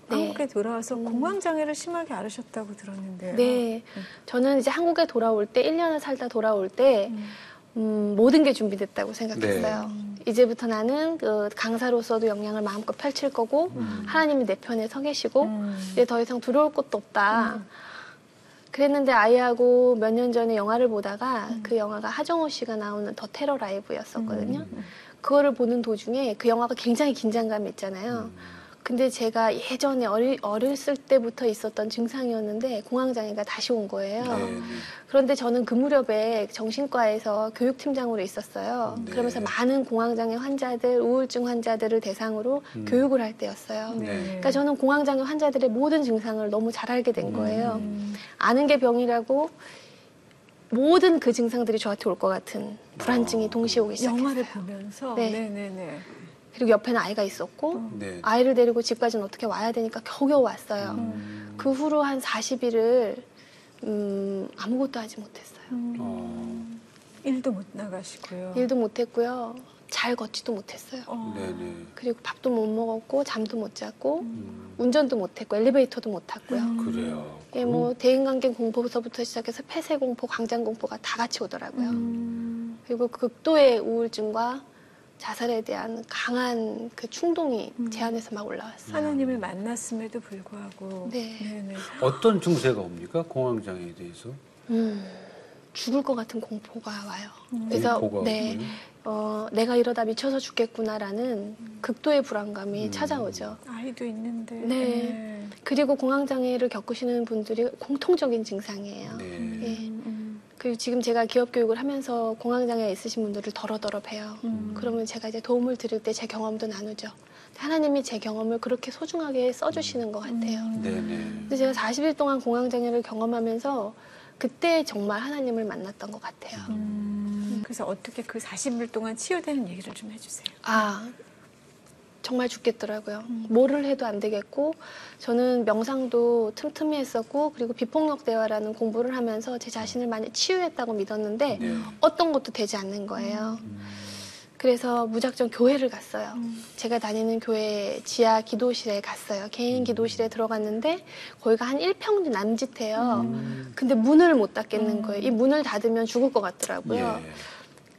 S4: 네.
S2: 한국에 돌아와서
S4: 음.
S2: 공황 장애를 심하게 앓으셨다고 들었는데요.
S4: 네. 저는 이제 한국에 돌아올 때, 1년을 살다 돌아올 때,
S2: 음.
S4: 음, 모든 게 준비됐다고 생각했어요.
S2: 네.
S4: 이제부터 나는 그 강사로서도 역량을 마음껏 펼칠 거고,
S1: 음.
S4: 하나님이 내 편에 서 계시고,
S2: 음.
S4: 이제 더 이상 두려울 것도 없다.
S2: 음.
S4: 그랬는데 아이하고 몇 년 전에 영화를 보다가
S2: 음.
S4: 그 영화가 하정우 씨가 나오는 더 테러 라이브였었거든요.
S2: 음.
S4: 그거를 보는 도중에 그 영화가 굉장히 긴장감이 있잖아요.
S1: 음.
S4: 근데 제가 예전에 어리, 어렸을 때부터 있었던 증상이었는데 공황장애가 다시 온 거예요.
S1: 네, 네.
S4: 그런데 저는 그 무렵에 정신과에서 교육팀장으로 있었어요.
S1: 네.
S4: 그러면서 많은 공황장애 환자들, 우울증 환자들을 대상으로
S1: 음.
S4: 교육을 할 때였어요.
S2: 네.
S4: 그러니까 저는 공황장애 환자들의 모든 증상을 너무 잘 알게 된 거예요.
S2: 음.
S4: 아는 게 병이라고 모든 그 증상들이 저한테 올 것 같은 불안증이
S1: 아.
S4: 동시에 오기 시작했어요.
S2: 영화를 보면서
S4: 네.
S2: 네네네.
S4: 그리고 옆에는 아이가 있었고
S1: 네.
S4: 아이를 데리고 집까지는 어떻게 와야 되니까 겨우겨우 왔어요.
S1: 음.
S4: 그 후로 한 40일을 음, 아무것도 하지 못했어요.
S2: 음.
S1: 어.
S2: 일도 못 나가시고요.
S4: 일도 못했고요. 잘 걷지도 못했어요.
S2: 어.
S1: 네네.
S4: 그리고 밥도 못 먹었고 잠도 못 잤고
S1: 음.
S4: 운전도 못했고 엘리베이터도 못 탔고요.
S2: 음.
S1: 그래요.
S4: 예, 뭐 대인관계 공포서부터 시작해서 폐쇄 공포, 광장 공포가 다 같이 오더라고요.
S2: 음.
S4: 그리고 극도의 우울증과 자살에 대한 강한 그 충동이
S2: 음.
S4: 제 안에서 막 올라왔어요.
S2: 하나님을 만났음에도 불구하고
S4: 네.
S2: 네네.
S1: 어떤 증세가 옵니까? 공황장애에 대해서?
S4: 음, 죽을 것 같은 공포가 와요.
S2: 음.
S4: 그래서
S1: 공포가
S4: 네,
S1: 오고요?
S4: 어, 내가 이러다 미쳐서 죽겠구나라는 극도의 불안감이
S1: 음.
S4: 찾아오죠.
S2: 아이도 있는데.
S4: 네. 그리고 공황장애를 겪으시는 분들이 공통적인 증상이에요.
S1: 네.
S4: 예.
S2: 음,
S4: 그리고 지금 제가 기업 교육을 하면서 공황장애 있으신 분들을 덜어덜어 봬요.
S2: 음.
S4: 그러면 제가 이제 도움을 드릴 때 제 경험도 나누죠. 하나님이 제 경험을 그렇게 소중하게 써주시는 것 같아요.
S2: 음.
S1: 네네.
S4: 근데 제가 40일 동안 공황장애를 경험하면서 그때 정말 하나님을 만났던 것 같아요.
S2: 음. 그래서 어떻게 그 40일 동안 치유되는 얘기를 좀 해주세요.
S4: 아, 정말 죽겠더라고요.
S2: 음.
S4: 뭐를 해도 안 되겠고, 저는 명상도 틈틈이 했었고, 그리고 비폭력 대화라는 공부를 하면서 제 자신을 많이 치유했다고 믿었는데,
S1: 네.
S4: 어떤 것도 되지 않는 거예요.
S1: 음.
S4: 그래서 무작정 교회를 갔어요.
S2: 음.
S4: 제가 다니는 교회 지하 기도실에 갔어요. 개인 기도실에 들어갔는데, 거기가 한 1평 남짓해요.
S1: 음.
S4: 근데 문을 못 닫겠는
S2: 음.
S4: 거예요. 이 문을 닫으면 죽을 것 같더라고요.
S1: 예.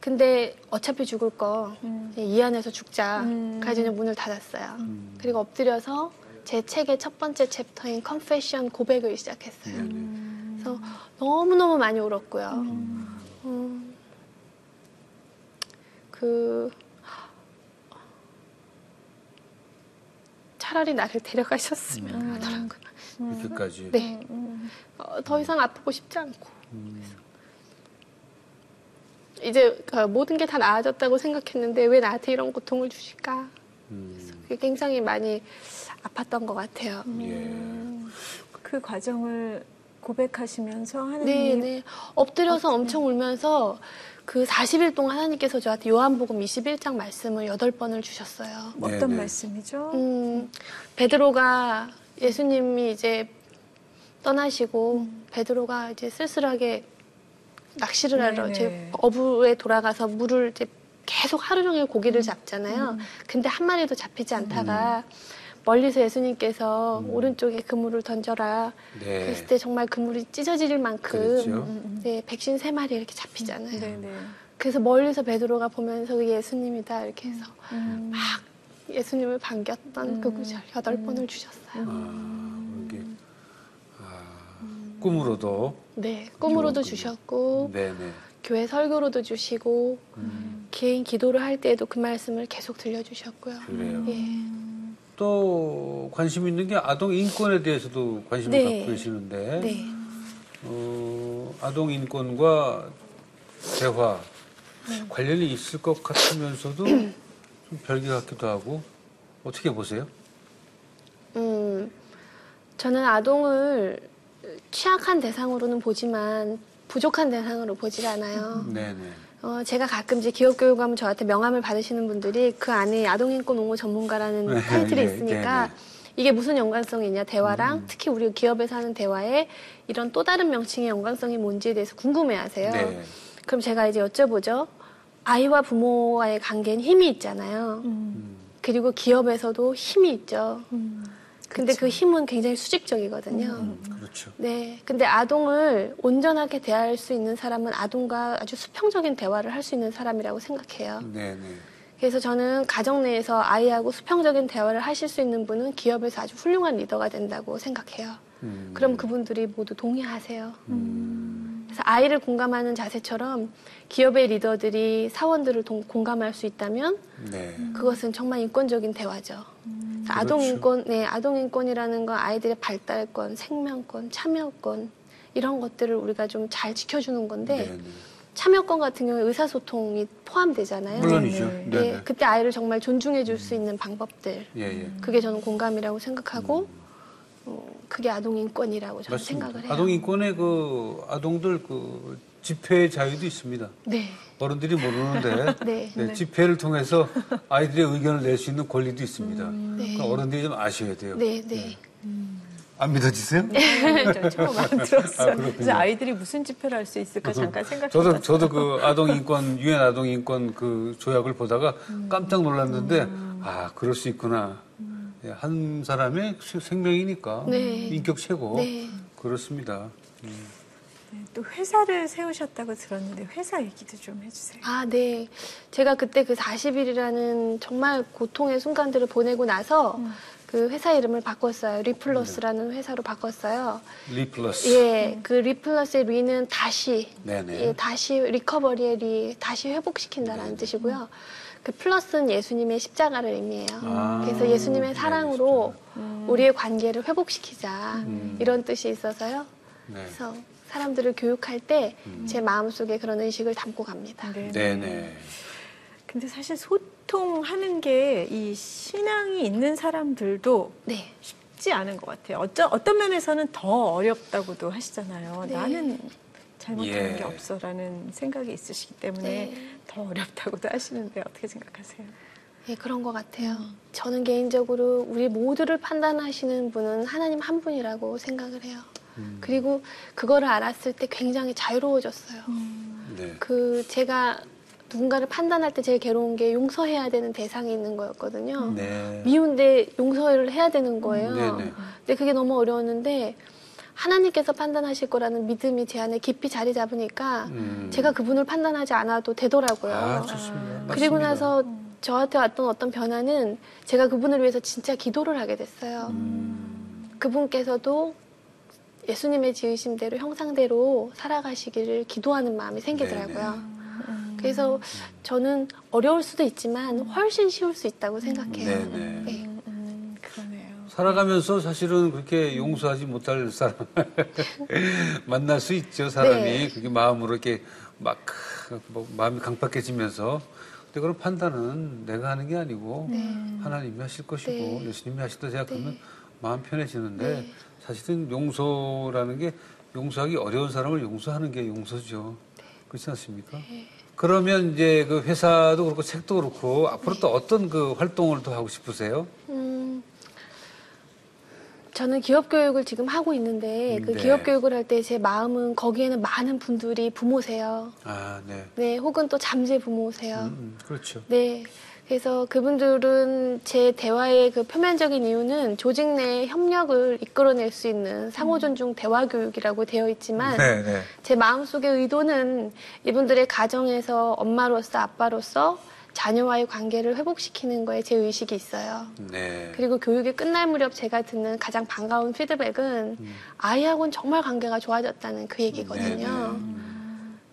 S4: 근데 어차피 죽을 거,
S2: 음.
S4: 이 안에서 죽자.
S2: 음.
S4: 그래서 문을 닫았어요.
S1: 음.
S4: 그리고 엎드려서 제 책의 첫 번째 챕터인 confession 고백을 시작했어요.
S2: 음.
S4: 그래서 너무너무 많이 울었고요.
S2: 음.
S4: 음, 그 차라리 나를 데려가셨으면
S2: 음.
S4: 하더라고요.
S1: 이렇게까지.
S4: 네.
S2: 음,
S4: 어, 더 이상 아프고 싶지 않고. 그래서 이제 그 모든 게 다 나아졌다고 생각했는데 왜 나한테 이런 고통을 주실까?
S1: 음,
S4: 그게 굉장히 많이 아팠던 것 같아요.
S1: 예.
S2: 그 과정을 고백하시면서 하나님
S4: 네, 네. 엎드려서 엄청 울면서 그 40일 동안 하나님께서 저한테 요한복음 21장 말씀을 8번을 주셨어요.
S2: 어떤
S1: 네, 네.
S2: 말씀이죠?
S4: 음, 베드로가 예수님이 이제 떠나시고 베드로가 이제 쓸쓸하게 낚시를 하러
S2: 네네.
S4: 이제 어부에 돌아가서 물을 이제 계속 하루 종일 고기를 잡잖아요. 근데 한 마리도 잡히지 않다가 멀리서 예수님께서
S1: 음.
S4: 오른쪽에 그물을 던져라.
S1: 네.
S4: 그랬을 때 정말 그물이 찢어질 만큼. 네, 백신 세 마리 이렇게 잡히잖아요.
S2: 네네.
S4: 그래서 멀리서 베드로가 보면서 그게 예수님이다 이렇게 해서
S2: 음.
S4: 막 예수님을 반겼던 그
S2: 음.
S4: 구절 여덟 번을 주셨어요.
S1: 아, 꿈으로도.
S4: 네, 꿈으로도. 주셨고
S1: 네네.
S4: 교회 설교로도 주시고
S1: 음,
S4: 개인 기도를 할 때에도 그 말씀을 계속 들려주셨고요.
S1: 그래요.
S4: 예.
S1: 또 관심 있는 게 아동 인권에 대해서도 관심을
S4: 네.
S1: 갖고 계시는데
S4: 네.
S1: 어, 아동 인권과 대화
S4: 네.
S1: 관련이 있을 것 같으면서도 좀 별개 같기도 하고 어떻게 보세요?
S4: 음, 저는 아동을 취약한 대상으로는 보지만 부족한 대상으로 보질 않아요.
S1: 네네.
S4: 어, 제가 가끔 이제 기업 교육하면 저한테 명함을 받으시는 분들이 그 안에 아동인권 옹호 전문가라는
S1: 네,
S4: 타이틀이
S1: 네,
S4: 있으니까
S1: 네, 네.
S4: 이게 무슨 연관성이 있냐 대화랑
S1: 음.
S4: 특히 우리 기업에서 하는 대화에 이런 또 다른 명칭의 연관성이 뭔지에 대해서 궁금해하세요.
S1: 네.
S4: 그럼 제가 이제 여쭤보죠. 아이와 부모와의 관계는 힘이 있잖아요.
S2: 음.
S1: 음,
S4: 그리고 기업에서도 힘이 있죠.
S2: 음.
S4: 근데 그 힘은 굉장히 수직적이거든요.
S1: 음, 그렇죠.
S4: 네. 근데 아동을 온전하게 대할 수 있는 사람은 아동과 아주 수평적인 대화를 할 수 있는 사람이라고 생각해요.
S1: 네 네.
S4: 그래서 저는 가정 내에서 아이하고 수평적인 대화를 하실 수 있는 분은 기업에서 아주 훌륭한 리더가 된다고 생각해요.
S1: 음,
S4: 그럼 그분들이 모두 동의하세요.
S1: 음,
S4: 그래서 아이를 공감하는 자세처럼 기업의 리더들이 사원들을 동- 공감할 수 있다면
S1: 네.
S4: 그것은 정말 인권적인 대화죠. 그래서
S1: 그렇죠.
S4: 아동 인권, 네, 아동 인권이라는 건 아이들의 발달권, 생명권, 참여권 이런 것들을 우리가 좀 잘 지켜주는 건데
S1: 네네.
S4: 참여권 같은 경우에 의사소통이 포함되잖아요.
S1: 물론이죠.
S2: 네,
S1: 네네.
S4: 네, 그때 아이를 정말 존중해 줄 수 있는 방법들.
S1: 예, 예.
S4: 그게 저는 공감이라고 생각하고 어, 그게 아동 인권이라고 저는
S1: 맞습니다.
S4: 생각을 해요.
S1: 아동 인권에 그 아동들 그 집회 자유도 있습니다.
S4: 네.
S1: 어른들이 모르는데 <laughs>
S4: 네.
S1: 네, 집회를 통해서 아이들의 의견을 낼 수 있는 권리도 있습니다.
S4: 네.
S1: 그러니까 어른들이 좀 아셔야 돼요.
S4: 네, 네.
S1: 안 믿어지세요?
S2: 저 처음 알아들었어요. <laughs>
S1: 아, 그렇군요.
S2: 그래서 아이들이 무슨 집회를 할 수 있을까 잠깐 생각해
S1: 저도 저도 그 아동 인권 유엔 아동 인권 그 조약을 보다가 깜짝 놀랐는데 아 그럴 수 있구나. 예, 한 사람의 수- 생명이니까
S4: 네.
S1: 인격 최고
S4: 네.
S1: 그렇습니다.
S2: 또 회사를 세우셨다고 들었는데 회사 얘기도 좀 해주세요.
S4: 아, 네. 제가 그때 그 40일이라는 정말 고통의 순간들을 보내고 나서
S2: 음.
S4: 그 회사 이름을 바꿨어요. 리플러스라는 회사로 바꿨어요.
S1: 리플러스.
S4: 예, 그 리플러스의 re는 다시,
S1: 네네.
S4: 예, 다시 recovery의 re, 다시 회복시킨다라는
S1: 네네.
S4: 뜻이고요. 그 플러스는 예수님의 십자가를 의미해요.
S1: 아,
S4: 그래서 예수님의
S1: 네,
S4: 사랑으로
S2: 음.
S4: 우리의 관계를 회복시키자
S1: 음.
S4: 이런 뜻이 있어서요.
S1: 네.
S4: 그래서 사람들을 교육할 때
S1: 음.
S4: 제 마음속에 그런 의식을 담고 갑니다.
S2: 네.
S1: 네네.
S2: 근데 사실 소통하는 게 이 신앙이 있는 사람들도
S4: 네.
S2: 쉽지 않은 것 같아요. 어쩌, 어떤 면에서는 더 어렵다고도 하시잖아요.
S4: 네.
S2: 나는 잘못한
S1: 예.
S2: 게 없어라는 생각이 있으시기 때문에
S4: 네.
S2: 더 어렵다고도 하시는데 어떻게 생각하세요?
S4: 예, 그런 것 같아요. 저는 개인적으로 우리 모두를 판단하시는 분은 하나님 한 분이라고 생각을 해요.
S1: 음.
S4: 그리고 그거를 알았을 때 굉장히 자유로워졌어요.
S1: 네.
S4: 그 제가 누군가를 판단할 때 제일 괴로운 게 용서해야 되는 대상이 있는 거였거든요.
S1: 네.
S4: 미운데 용서를 해야 되는 거예요.
S1: 네네.
S4: 근데 그게 너무 어려웠는데 하나님께서 판단하실 거라는 믿음이 제 안에 깊이 자리 잡으니까
S1: 음.
S4: 제가 그분을 판단하지 않아도 되더라고요.
S1: 아.
S4: 그리고
S1: 맞습니다.
S4: 나서 저한테 왔던 어떤 변화는 제가 그분을 위해서 진짜 기도를 하게 됐어요.
S1: 음.
S4: 그분께서도 예수님의 지으심대로 형상대로 살아가시기를 기도하는 마음이 생기더라고요.
S2: 음.
S4: 그래서 저는 어려울 수도 있지만 훨씬 쉬울 수 있다고 생각해요.
S1: 네. 살아가면서 사실은 그렇게 용서하지 못할 사람 <laughs> 만날 수 있죠 사람이
S4: 네.
S1: 그게 마음으로 이렇게 막 뭐, 마음이 강팍해지면서 근데 그런 판단은 내가 하는 게 아니고 하나님이 하실 것이고
S4: 네.
S1: 예수님이 하시다 생각하면 마음 편해지는데
S4: 네.
S1: 사실은 용서라는 게 용서하기 어려운 사람을 용서하는 게 용서죠
S4: 네.
S1: 그렇지 않습니까? 그러면 이제 그 회사도 그렇고 책도 그렇고 앞으로 또 어떤 그 활동을 더 하고 싶으세요?
S4: 음, 저는 기업 교육을 지금 하고 있는데 그
S1: 네.
S4: 기업 교육을 할 때 제 마음은 거기에는 많은 분들이 부모세요.
S1: 아, 네.
S4: 네, 혹은 또 잠재 부모세요.
S1: 음, 음, 그렇죠.
S4: 네. 그래서 그분들은 제 대화의 그 표면적인 이유는 조직 내 협력을 이끌어낼 수 있는 상호 존중 대화 교육이라고 되어 있지만
S1: 네, 네.
S4: 제 마음속의 의도는 이분들의 가정에서 엄마로서 아빠로서 자녀와의 관계를 회복시키는 거에 제 의식이 있어요.
S1: 네.
S4: 그리고 교육이 끝날 무렵 제가 듣는 가장 반가운 피드백은
S1: 음.
S4: 아이하고는 정말 관계가 좋아졌다는 그 얘기거든요.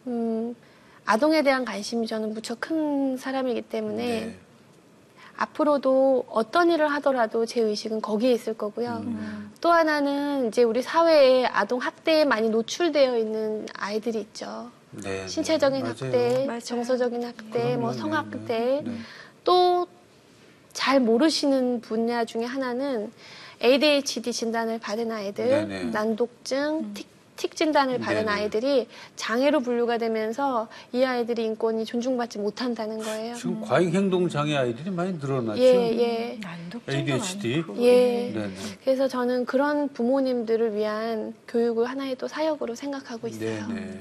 S4: 음, 아동에 대한 관심이 저는 무척 큰 사람이기 때문에
S1: 네.
S4: 앞으로도 어떤 일을 하더라도 제 의식은 거기에 있을 거고요.
S1: 음.
S4: 또 하나는 이제 우리 사회에 아동 학대에 많이 노출되어 있는 아이들이 있죠.
S1: 네.
S4: 신체적인
S1: 맞아요.
S4: 학대,
S2: 맞아요.
S4: 정서적인 학대, 뭐
S1: 그럼요.
S4: 성학대,
S1: 네, 네.
S4: 또 잘 모르시는 분야 중에 하나는 ADHD 진단을 받은 아이들,
S1: 네네.
S4: 난독증, 틱, 틱 진단을 받은
S1: 네네.
S4: 아이들이 장애로 분류가 되면서 이 아이들이 인권이 존중받지 못한다는 거예요.
S1: 지금 과잉 행동 장애 아이들이 많이 늘어났죠.
S4: 예, 예.
S1: ADHD.
S4: 예.
S1: 네, 네.
S4: 그래서 저는 그런 부모님들을 위한 교육을 하나의 또 사역으로 생각하고 있어요.
S1: 네, 네.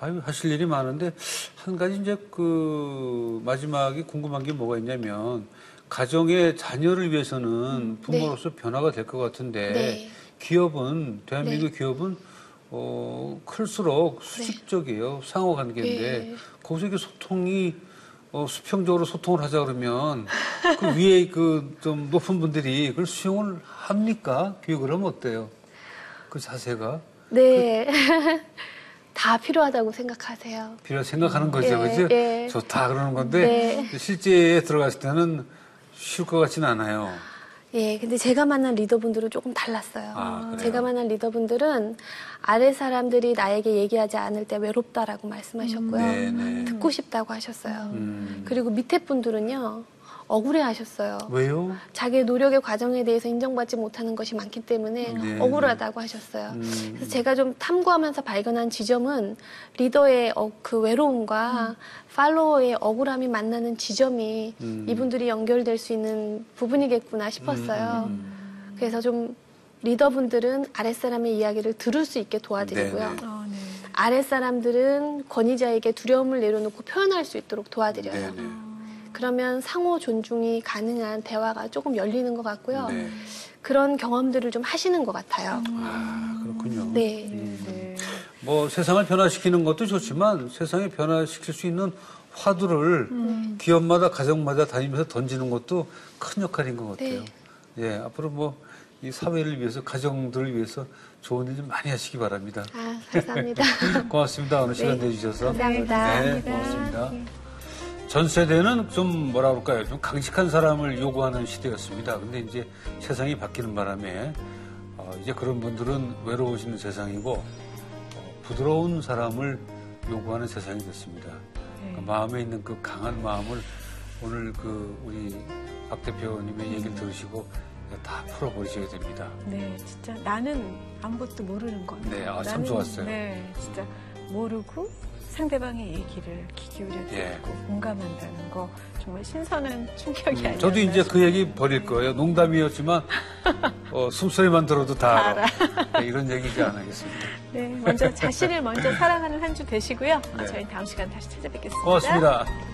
S1: 아유, 하실 일이 많은데 한 가지 이제 그 마지막에 궁금한 게 뭐가 있냐면 가정의 자녀를 위해서는 부모로서 변화가 될 것 같은데
S4: 네.
S1: 기업은 대한민국 기업은 어, 클수록
S4: 네.
S1: 수직적이에요. 상호 관계인데
S4: 예.
S1: 거기서 이게 소통이 어, 수평적으로 소통을 하자 그러면 그 위에 그 좀 높은 분들이 그걸 수용을 합니까? 교육을 하면 어때요? 그 자세가
S4: 네. <laughs> 다 필요하다고 생각하세요.
S1: 필요 생각하는 거죠,
S4: 예,
S1: 그죠?
S4: 예.
S1: 좋다 그러는 건데
S4: 네.
S1: 실제에 들어갔을 때는 쉬울 것 같지는 않아요.
S4: 예, 근데 제가 만난 리더분들은 조금 달랐어요.
S1: 아?
S4: 제가 만난 리더분들은 아래 사람들이 나에게 얘기하지 않을 때 외롭다라고 말씀하셨고요.
S1: 네, 네.
S4: 듣고 싶다고 하셨어요.
S1: 음.
S4: 그리고 밑에 분들은요, 억울해 하셨어요.
S1: 왜요?
S4: 자기의 노력의 과정에 대해서 인정받지 못하는 것이 많기 때문에
S1: 네.
S4: 억울하다고 하셨어요.
S1: 음.
S4: 그래서 제가 좀 탐구하면서 발견한 지점은 리더의 어, 그 외로움과 팔로워의 억울함이 만나는 지점이
S1: 음.
S4: 이분들이 연결될 수 있는 부분이겠구나 싶었어요. 그래서 좀 리더분들은 아랫사람의 이야기를 들을 수 있게 도와드리고요.
S2: 어, 네.
S4: 아랫사람들은 권위자에게 두려움을 내려놓고 표현할 수 있도록 도와드려요.
S1: 네네.
S4: 그러면 상호 존중이 가능한 대화가 조금 열리는 것 같고요.
S1: 네.
S4: 그런 경험들을 좀 하시는 것 같아요.
S1: 아, 그렇군요.
S4: 네.
S2: 네.
S1: 뭐 세상을 변화시키는 것도 좋지만 세상에 변화시킬 수 있는 화두를 기업마다 가정마다 다니면서 던지는 것도 큰 역할인 것 같아요.
S4: 네.
S1: 예, 앞으로 뭐 이 사회를 위해서 가정들을 위해서 좋은 일 좀 많이 하시기 바랍니다.
S4: 아, 감사합니다. <laughs>
S1: 고맙습니다. 오늘 시간
S4: 네.
S1: 내주셔서.
S4: 감사합니다.
S1: 네, 고맙습니다. 전 세대는 좀 뭐라 그럴까요? 좀 강직한 사람을 요구하는 시대였습니다. 근데 이제 세상이 바뀌는 바람에 어, 이제 그런 분들은 외로우시는 세상이고 어, 부드러운 사람을 요구하는 세상이 됐습니다.
S2: 네.
S1: 그 마음에 있는 그 강한 마음을 오늘 그 우리 박 대표님의 얘기를 들으시고 다 풀어버리셔야 됩니다.
S2: 네, 진짜 나는 아무것도 모르는 거.
S1: 네, 아, 참
S2: 나는,
S1: 좋았어요.
S2: 네, 진짜 모르고 상대방의 얘기를 귀 기울여 듣고
S1: 예.
S2: 공감한다는 거 정말 신선한 <laughs> 충격이
S1: 음, 저도 이제 그 얘기 버릴 거예요. 농담이었지만 어, <laughs> 숨소리만 들어도 다 알아. 네, 이런 얘기 이제 안 하겠습니다.
S2: 네, 먼저 자신을 먼저 <laughs> 사랑하는 한 주 되시고요.
S1: 네.
S2: 저희 다음 시간 다시 찾아뵙겠습니다.
S1: 고맙습니다.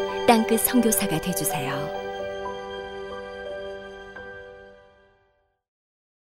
S5: 땅끝 선교사가 되주세요.